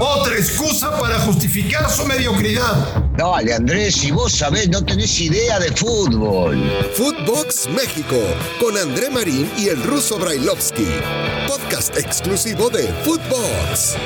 Otra excusa para justificar su mediocridad. Dale, Andrés, si vos sabés, no tenés idea de fútbol. Footbox México, con André Marín y el ruso Brailovsky. Podcast exclusivo de Footbox.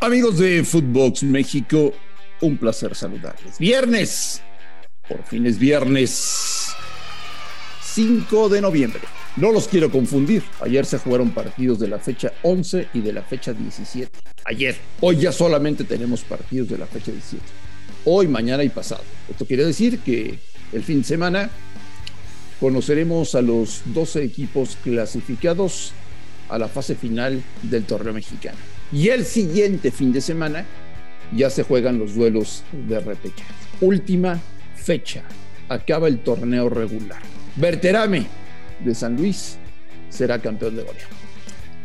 Amigos de Footbox México, un placer saludarles. Viernes, por fin es viernes 5 de noviembre. No los quiero confundir. Ayer se jugaron partidos de la fecha 11 y de la fecha 17. Ayer. Hoy ya solamente tenemos partidos de la fecha 17. Hoy, mañana y pasado. Esto quiere decir que el fin de semana conoceremos a los 12 equipos clasificados a la fase final del torneo mexicano. Y el siguiente fin de semana ya se juegan los duelos de repechaje. Última fecha. Acaba el torneo regular. Berterame de San Luis será campeón de goleo.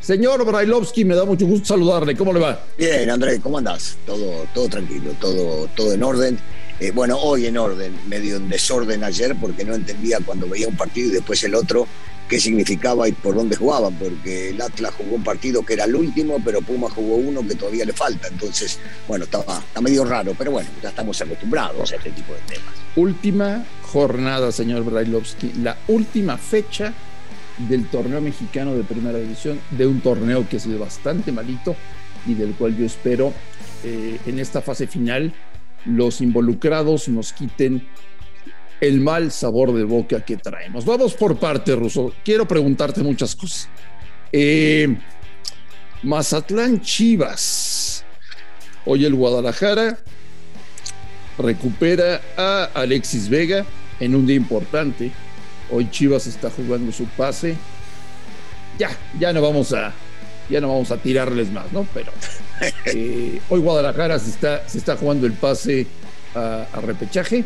Señor Brailovsky, me da mucho gusto saludarle. ¿Cómo le va? Bien, Andrés, ¿cómo andás? Todo, todo tranquilo, todo, todo en orden. Eh, bueno, hoy en orden, medio en desorden ayer porque no entendía cuando veía un partido y después el otro qué significaba y por dónde jugaban, porque el Atlas jugó un partido que era el último, pero Puma jugó uno que todavía le falta. Entonces, bueno, estaba, está medio raro, pero bueno, ya estamos acostumbrados a este tipo de temas. Última jornada, señor Brailovsky, la última fecha del torneo mexicano de primera división, de un torneo que ha sido bastante malito y del cual yo espero eh, en esta fase final los involucrados nos quiten el mal sabor de boca que traemos. Vamos por parte, Russo. Quiero preguntarte muchas cosas. Eh, Mazatlán Chivas. Hoy el Guadalajara recupera a Alexis Vega en un día importante. Hoy Chivas está jugando su pase. Ya, ya no vamos a, ya no vamos a tirarles más, ¿no? Pero eh, hoy Guadalajara se está, se está jugando el pase a, a repechaje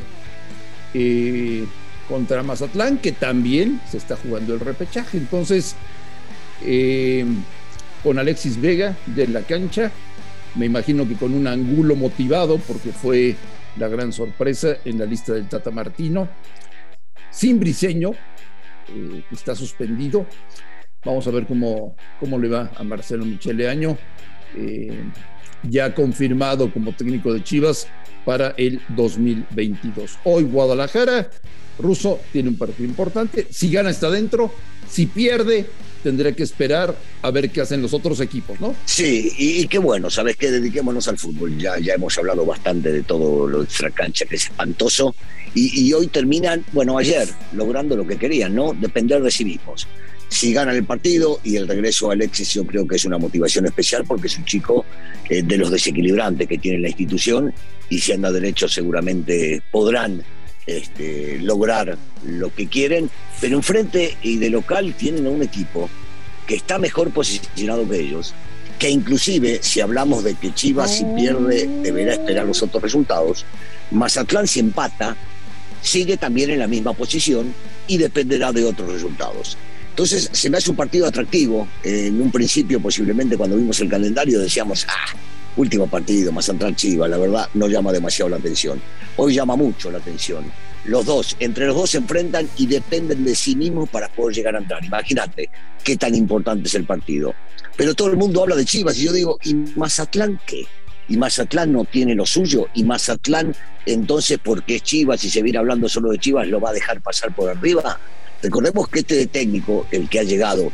eh, contra Mazatlán, que también se está jugando el repechaje. Entonces, eh, con Alexis Vega de la cancha, me imagino que con un ángulo motivado, porque fue la gran sorpresa en la lista del Tata Martino. Sin Briseño, eh, está suspendido. Vamos a ver cómo, cómo le va a Marcelo Michele Año, ya confirmado como técnico de Chivas para el 2022. Hoy Guadalajara, Russo tiene un partido importante. Si gana está dentro, si pierde tendré que esperar a ver qué hacen los otros equipos, ¿no? Sí, y, qué bueno, sabes que dediquémonos al fútbol. Ya, ya hemos hablado bastante de todo lo de cancha, que es espantoso. Y, y, hoy terminan, bueno, ayer, logrando lo que querían, ¿no? Depender de sí mismos si ganan el partido y el regreso a Alexis yo creo que es una motivación especial porque es un chico eh, de los desequilibrantes que tiene la institución y si anda derecho seguramente podrán este, lograr lo que quieren, pero enfrente y de local tienen a un equipo que está mejor posicionado que ellos, que inclusive si hablamos de que Chivas si pierde deberá esperar los otros resultados, Mazatlán si empata sigue también en la misma posición y dependerá de otros resultados. Entonces se me hace un partido atractivo. En un principio, posiblemente cuando vimos el calendario, decíamos, ah, último partido, más central Chiva, la verdad no llama demasiado la atención. Hoy llama mucho la atención. Los dos, entre los dos se enfrentan y dependen de sí mismos para poder llegar a entrar. Imagínate qué tan importante es el partido. Pero todo el mundo habla de Chivas y yo digo, ¿y Mazatlán qué? y Mazatlán no tiene lo suyo y Mazatlán entonces porque es Chivas y se viene hablando solo de Chivas lo va a dejar pasar por arriba Recordemos que este técnico, el que ha llegado,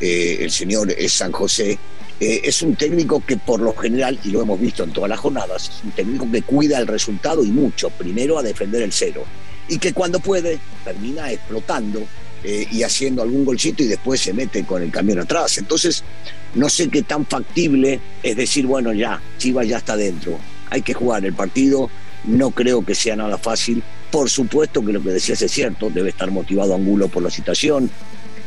eh, el señor es San José, eh, es un técnico que por lo general, y lo hemos visto en todas las jornadas, es un técnico que cuida el resultado y mucho, primero a defender el cero, y que cuando puede termina explotando eh, y haciendo algún golcito y después se mete con el camión atrás. Entonces, no sé qué tan factible es decir, bueno, ya, Chivas ya está dentro, hay que jugar el partido, no creo que sea nada fácil, por supuesto que lo que decías es cierto, debe estar motivado Angulo por la situación,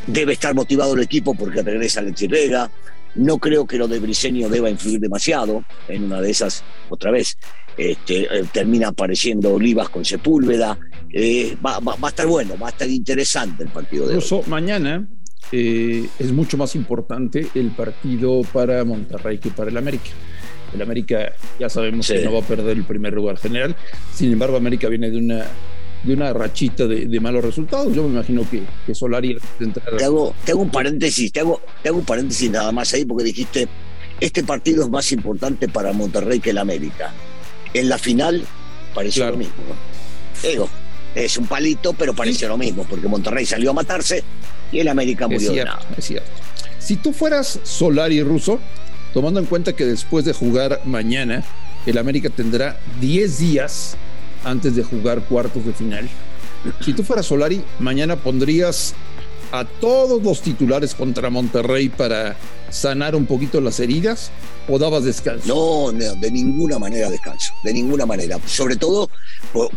debe estar motivado el equipo porque regresa Alexis Vega. No creo que lo de Briseño deba influir demasiado. En una de esas, otra vez, este, eh, termina apareciendo Olivas con Sepúlveda. Eh, va, a estar bueno, va a estar interesante el partido de hoy. Mañana eh, es mucho más importante el partido para Monterrey que para el América. El América ya sabemos que no va a perder el primer lugar general. Sin embargo, América viene de una de una rachita de, malos resultados. Yo me imagino que, que Solari te hago, te hago un paréntesis, te hago, te hago un paréntesis nada más ahí porque dijiste este partido es más importante para Monterrey que el América. En la final pareció lo mismo. Digo, es un palito, pero pareció lo mismo, porque Monterrey salió a matarse y el América murió de nada. Es cierto. Si tú fueras Solari ruso, tomando en cuenta que después de jugar mañana, el América tendrá 10 días antes de jugar cuartos de final. Si tú fueras Solari, mañana pondrías a todos los titulares contra Monterrey para sanar un poquito las heridas o dabas descanso? No, de ninguna manera descanso, de ninguna manera. Sobre todo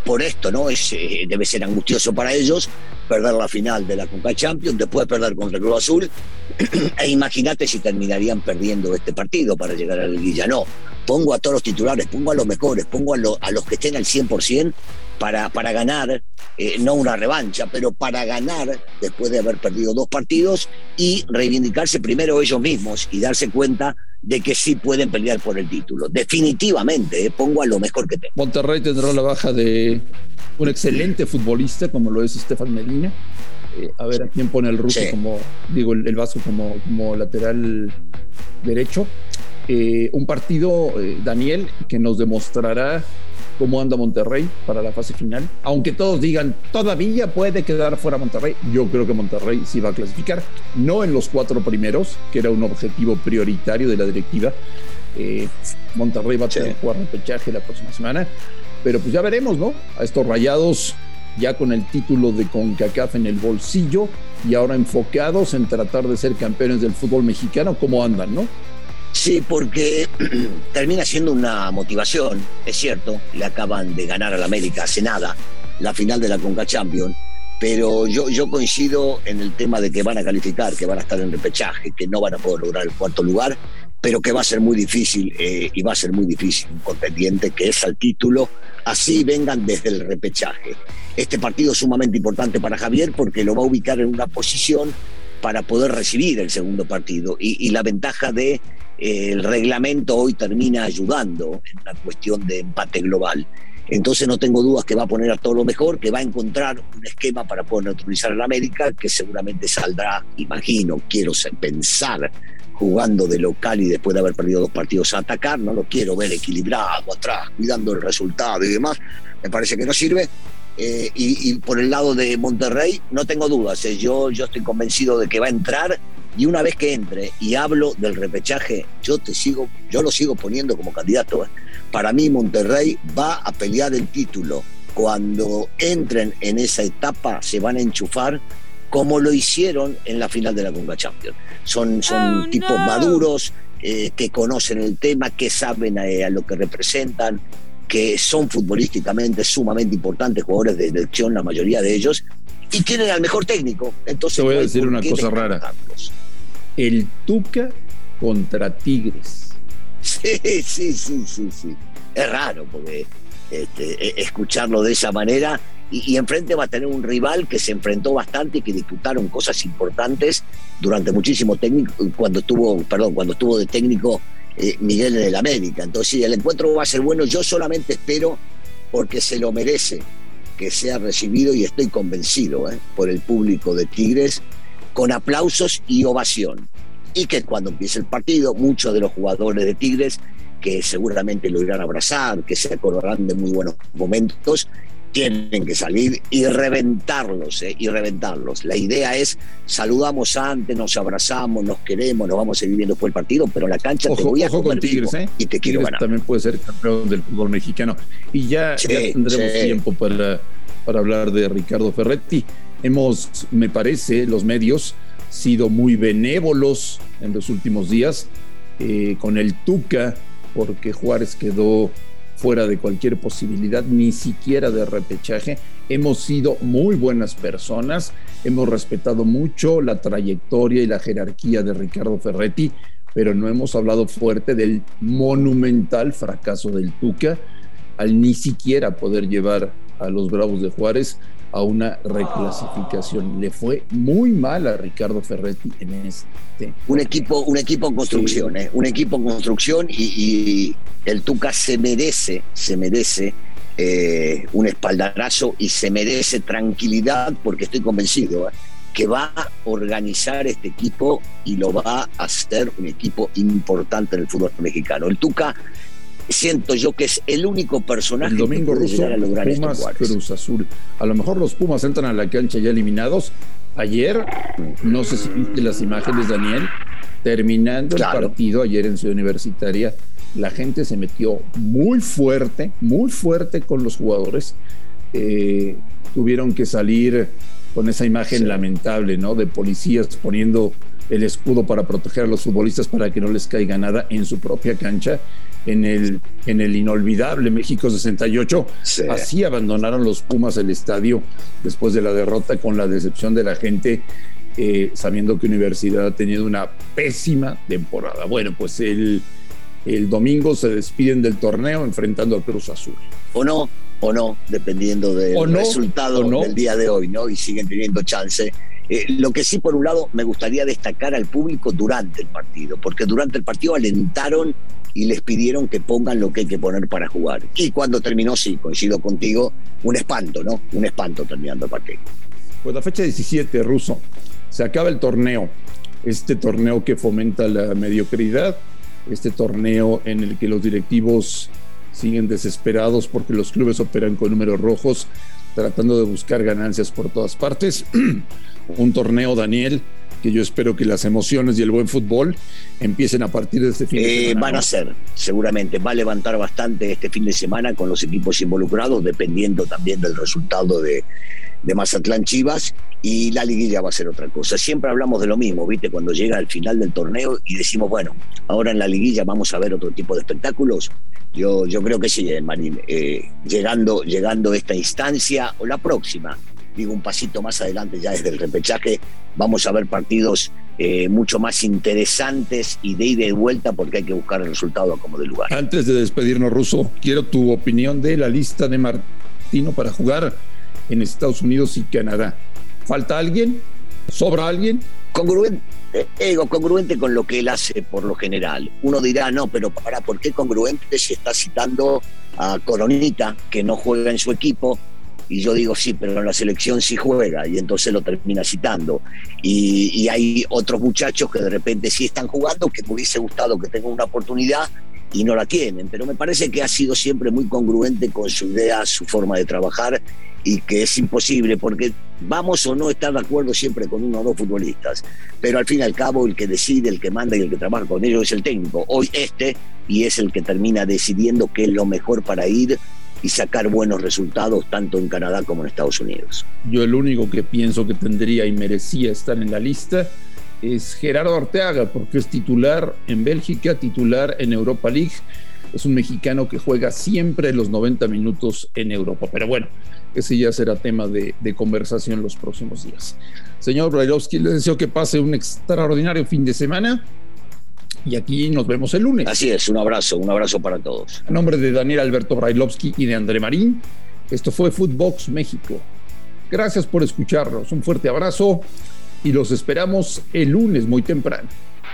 por, esto, ¿no? Es, eh, debe ser angustioso para ellos perder la final de la Conca Champions, después perder contra el Club Azul. e imagínate si terminarían perdiendo este partido para llegar a la liguilla. No, pongo a todos los titulares, pongo a los mejores, pongo a, a los que estén al 100% para, para ganar, eh, no una revancha, pero para ganar después de haber perdido dos partidos y reivindicarse primero ellos mismos y darse cuenta de que sí pueden pelear por el título. Definitivamente, eh, pongo a lo mejor que tengo. Monterrey tendrá la baja de un excelente futbolista como lo es Estefan Medina. Eh, a ver a quién pone el ruso como, digo, el, el, vaso como, como lateral derecho. un partido, Daniel, que nos demostrará cómo anda Monterrey para la fase final. Aunque todos digan, todavía puede quedar fuera Monterrey, yo creo que Monterrey sí va a clasificar, no en los cuatro primeros, que era un objetivo prioritario de la directiva. Eh, Monterrey va a tener que jugar pechaje la próxima semana, pero pues ya veremos, ¿no? A estos rayados ya con el título de CONCACAF en el bolsillo y ahora enfocados en tratar de ser campeones del fútbol mexicano, ¿cómo andan, no? Sí, porque termina siendo una motivación, es cierto, le acaban de ganar al América hace nada la final de la Conca Champions, pero yo, yo coincido en el tema de que van a calificar, que van a estar en repechaje, que no van a poder lograr el cuarto lugar, pero que va a ser muy difícil eh, y va a ser muy difícil un contendiente que es al título, así vengan desde el repechaje. Este partido es sumamente importante para Javier porque lo va a ubicar en una posición para poder recibir el segundo partido y, y la ventaja de el reglamento hoy termina ayudando en una cuestión de empate global. Entonces no tengo dudas que va a poner a todo lo mejor, que va a encontrar un esquema para poder neutralizar a la América, que seguramente saldrá, imagino, quiero pensar, jugando de local y después de haber perdido dos partidos a atacar, no lo quiero ver equilibrado atrás, cuidando el resultado y demás, me parece que no sirve. Eh, y, por el lado de Monterrey, no tengo dudas, eh, yo estoy convencido de que va a entrar y una vez que entre y hablo del repechaje, yo te sigo, yo lo sigo poniendo como candidato. ¿eh? Para mí Monterrey va a pelear el título. Cuando entren en esa etapa se van a enchufar como lo hicieron en la final de la Conga Champions. Son, son oh, tipos maduros, eh, que conocen el tema, que saben a, lo que representan, que son futbolísticamente sumamente importantes, jugadores de elección, la mayoría de ellos, y tienen al mejor técnico. Entonces, te voy a decir una cosa rara el Tuca contra Tigres. Sí, sí, sí, sí, sí. Es raro porque este, e, escucharlo de esa manera y, enfrente va a tener un rival que se enfrentó bastante y que disputaron cosas importantes durante muchísimo técnico cuando estuvo, perdón, cuando estuvo de técnico eh, Miguel en el América. Entonces, sí, el encuentro va a ser bueno. Yo solamente espero porque se lo merece que sea recibido y estoy convencido eh, por el público de Tigres con aplausos y ovación. Y que cuando empiece el partido, muchos de los jugadores de Tigres, que seguramente lo irán a abrazar, que se acordarán de muy buenos momentos, tienen que salir y reventarlos, ¿eh? y reventarlos. La idea es, saludamos antes, nos abrazamos, nos queremos, nos vamos a seguir viendo por el partido, pero la cancha te voy a ojo con Tigres, ¿eh? y te quiero ganar. También puede ser campeón del fútbol mexicano. Y ya, tendremos tiempo para, para hablar de Ricardo Ferretti hemos, me parece, los medios, sido muy benévolos en los últimos días eh, con el Tuca, porque Juárez quedó fuera de cualquier posibilidad, ni siquiera de repechaje. Hemos sido muy buenas personas, hemos respetado mucho la trayectoria y la jerarquía de Ricardo Ferretti, pero no hemos hablado fuerte del monumental fracaso del Tuca al ni siquiera poder llevar a los Bravos de Juárez a una reclasificación. Le fue muy mal a Ricardo Ferretti en este. Un equipo, un equipo en construcción, ¿eh? un equipo en construcción y, el Tuca se merece, se merece eh, un espaldarazo y se merece tranquilidad porque estoy convencido ¿eh? que va a organizar este equipo y lo va a hacer un equipo importante en el fútbol mexicano. El Tuca siento yo que es el único personaje el domingo que ruso, a lograr Pumas Cruz Azul. A lo mejor los Pumas entran a la cancha ya eliminados. Ayer, no sé si viste las imágenes, Daniel, terminando el partido ayer en Ciudad Universitaria, la gente se metió muy fuerte, muy fuerte con los jugadores. Eh, tuvieron que salir con esa imagen lamentable, ¿no? De policías poniendo el escudo para proteger a los futbolistas para que no les caiga nada en su propia cancha. En el, en el inolvidable México 68, así abandonaron los Pumas el estadio después de la derrota con la decepción de la gente, eh, sabiendo que Universidad ha tenido una pésima temporada. Bueno, pues el, el domingo se despiden del torneo enfrentando a Cruz Azul. O no, o no, dependiendo del resultado del día de hoy, ¿no? Y siguen teniendo chance. Eh, lo que sí, por un lado, me gustaría destacar al público durante el partido, porque durante el partido alentaron y les pidieron que pongan lo que hay que poner para jugar. Y cuando terminó, sí, coincido contigo, un espanto, ¿no? Un espanto terminando el partido. Pues la fecha 17, Ruso, se acaba el torneo, este torneo que fomenta la mediocridad este torneo en el que los directivos siguen desesperados porque los clubes operan con números rojos, tratando de buscar ganancias por todas partes. Un torneo, Daniel, que yo espero que las emociones y el buen fútbol empiecen a partir de este fin de eh, semana. Van a ser, seguramente, va a levantar bastante este fin de semana con los equipos involucrados, dependiendo también del resultado de, de Mazatlán Chivas y la liguilla va a ser otra cosa. Siempre hablamos de lo mismo, ¿viste? Cuando llega al final del torneo y decimos, bueno, ahora en la liguilla vamos a ver otro tipo de espectáculos. Yo, yo creo que sí, eh, Marín. Eh, llegando, llegando esta instancia o la próxima, digo un pasito más adelante ya desde el repechaje, vamos a ver partidos eh, mucho más interesantes y de ida y vuelta porque hay que buscar el resultado como de lugar. Antes de despedirnos, Russo, quiero tu opinión de la lista de Martino para jugar en Estados Unidos y Canadá. ¿Falta alguien? ¿Sobra alguien? Congruente, eh, congruente con lo que él hace por lo general. Uno dirá, no, pero para, ¿por qué congruente si está citando a Coronita, que no juega en su equipo? Y yo digo, sí, pero en la selección sí juega, y entonces lo termina citando. Y, y hay otros muchachos que de repente sí están jugando, que me hubiese gustado que tengan una oportunidad, y no la tienen, pero me parece que ha sido siempre muy congruente con su idea, su forma de trabajar y que es imposible porque vamos o no estar de acuerdo siempre con uno o dos futbolistas, pero al fin y al cabo el que decide, el que manda y el que trabaja con ellos es el técnico, hoy este, y es el que termina decidiendo qué es lo mejor para ir y sacar buenos resultados tanto en Canadá como en Estados Unidos. Yo el único que pienso que tendría y merecía estar en la lista es Gerardo Arteaga, porque es titular en Bélgica, titular en Europa League. Es un mexicano que juega siempre los 90 minutos en Europa. Pero bueno, ese ya será tema de, conversación los próximos días. Señor Brailovsky, le deseo que pase un extraordinario fin de semana. Y aquí nos vemos el lunes. Así es, un abrazo, un abrazo para todos. A nombre de Daniel Alberto Brailovsky y de André Marín, esto fue Footbox México. Gracias por escucharnos. Un fuerte abrazo y los esperamos el lunes muy temprano.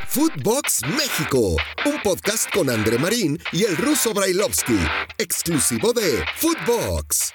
Footbox México, un podcast con André Marín y el ruso Brailovsky, exclusivo de Footbox.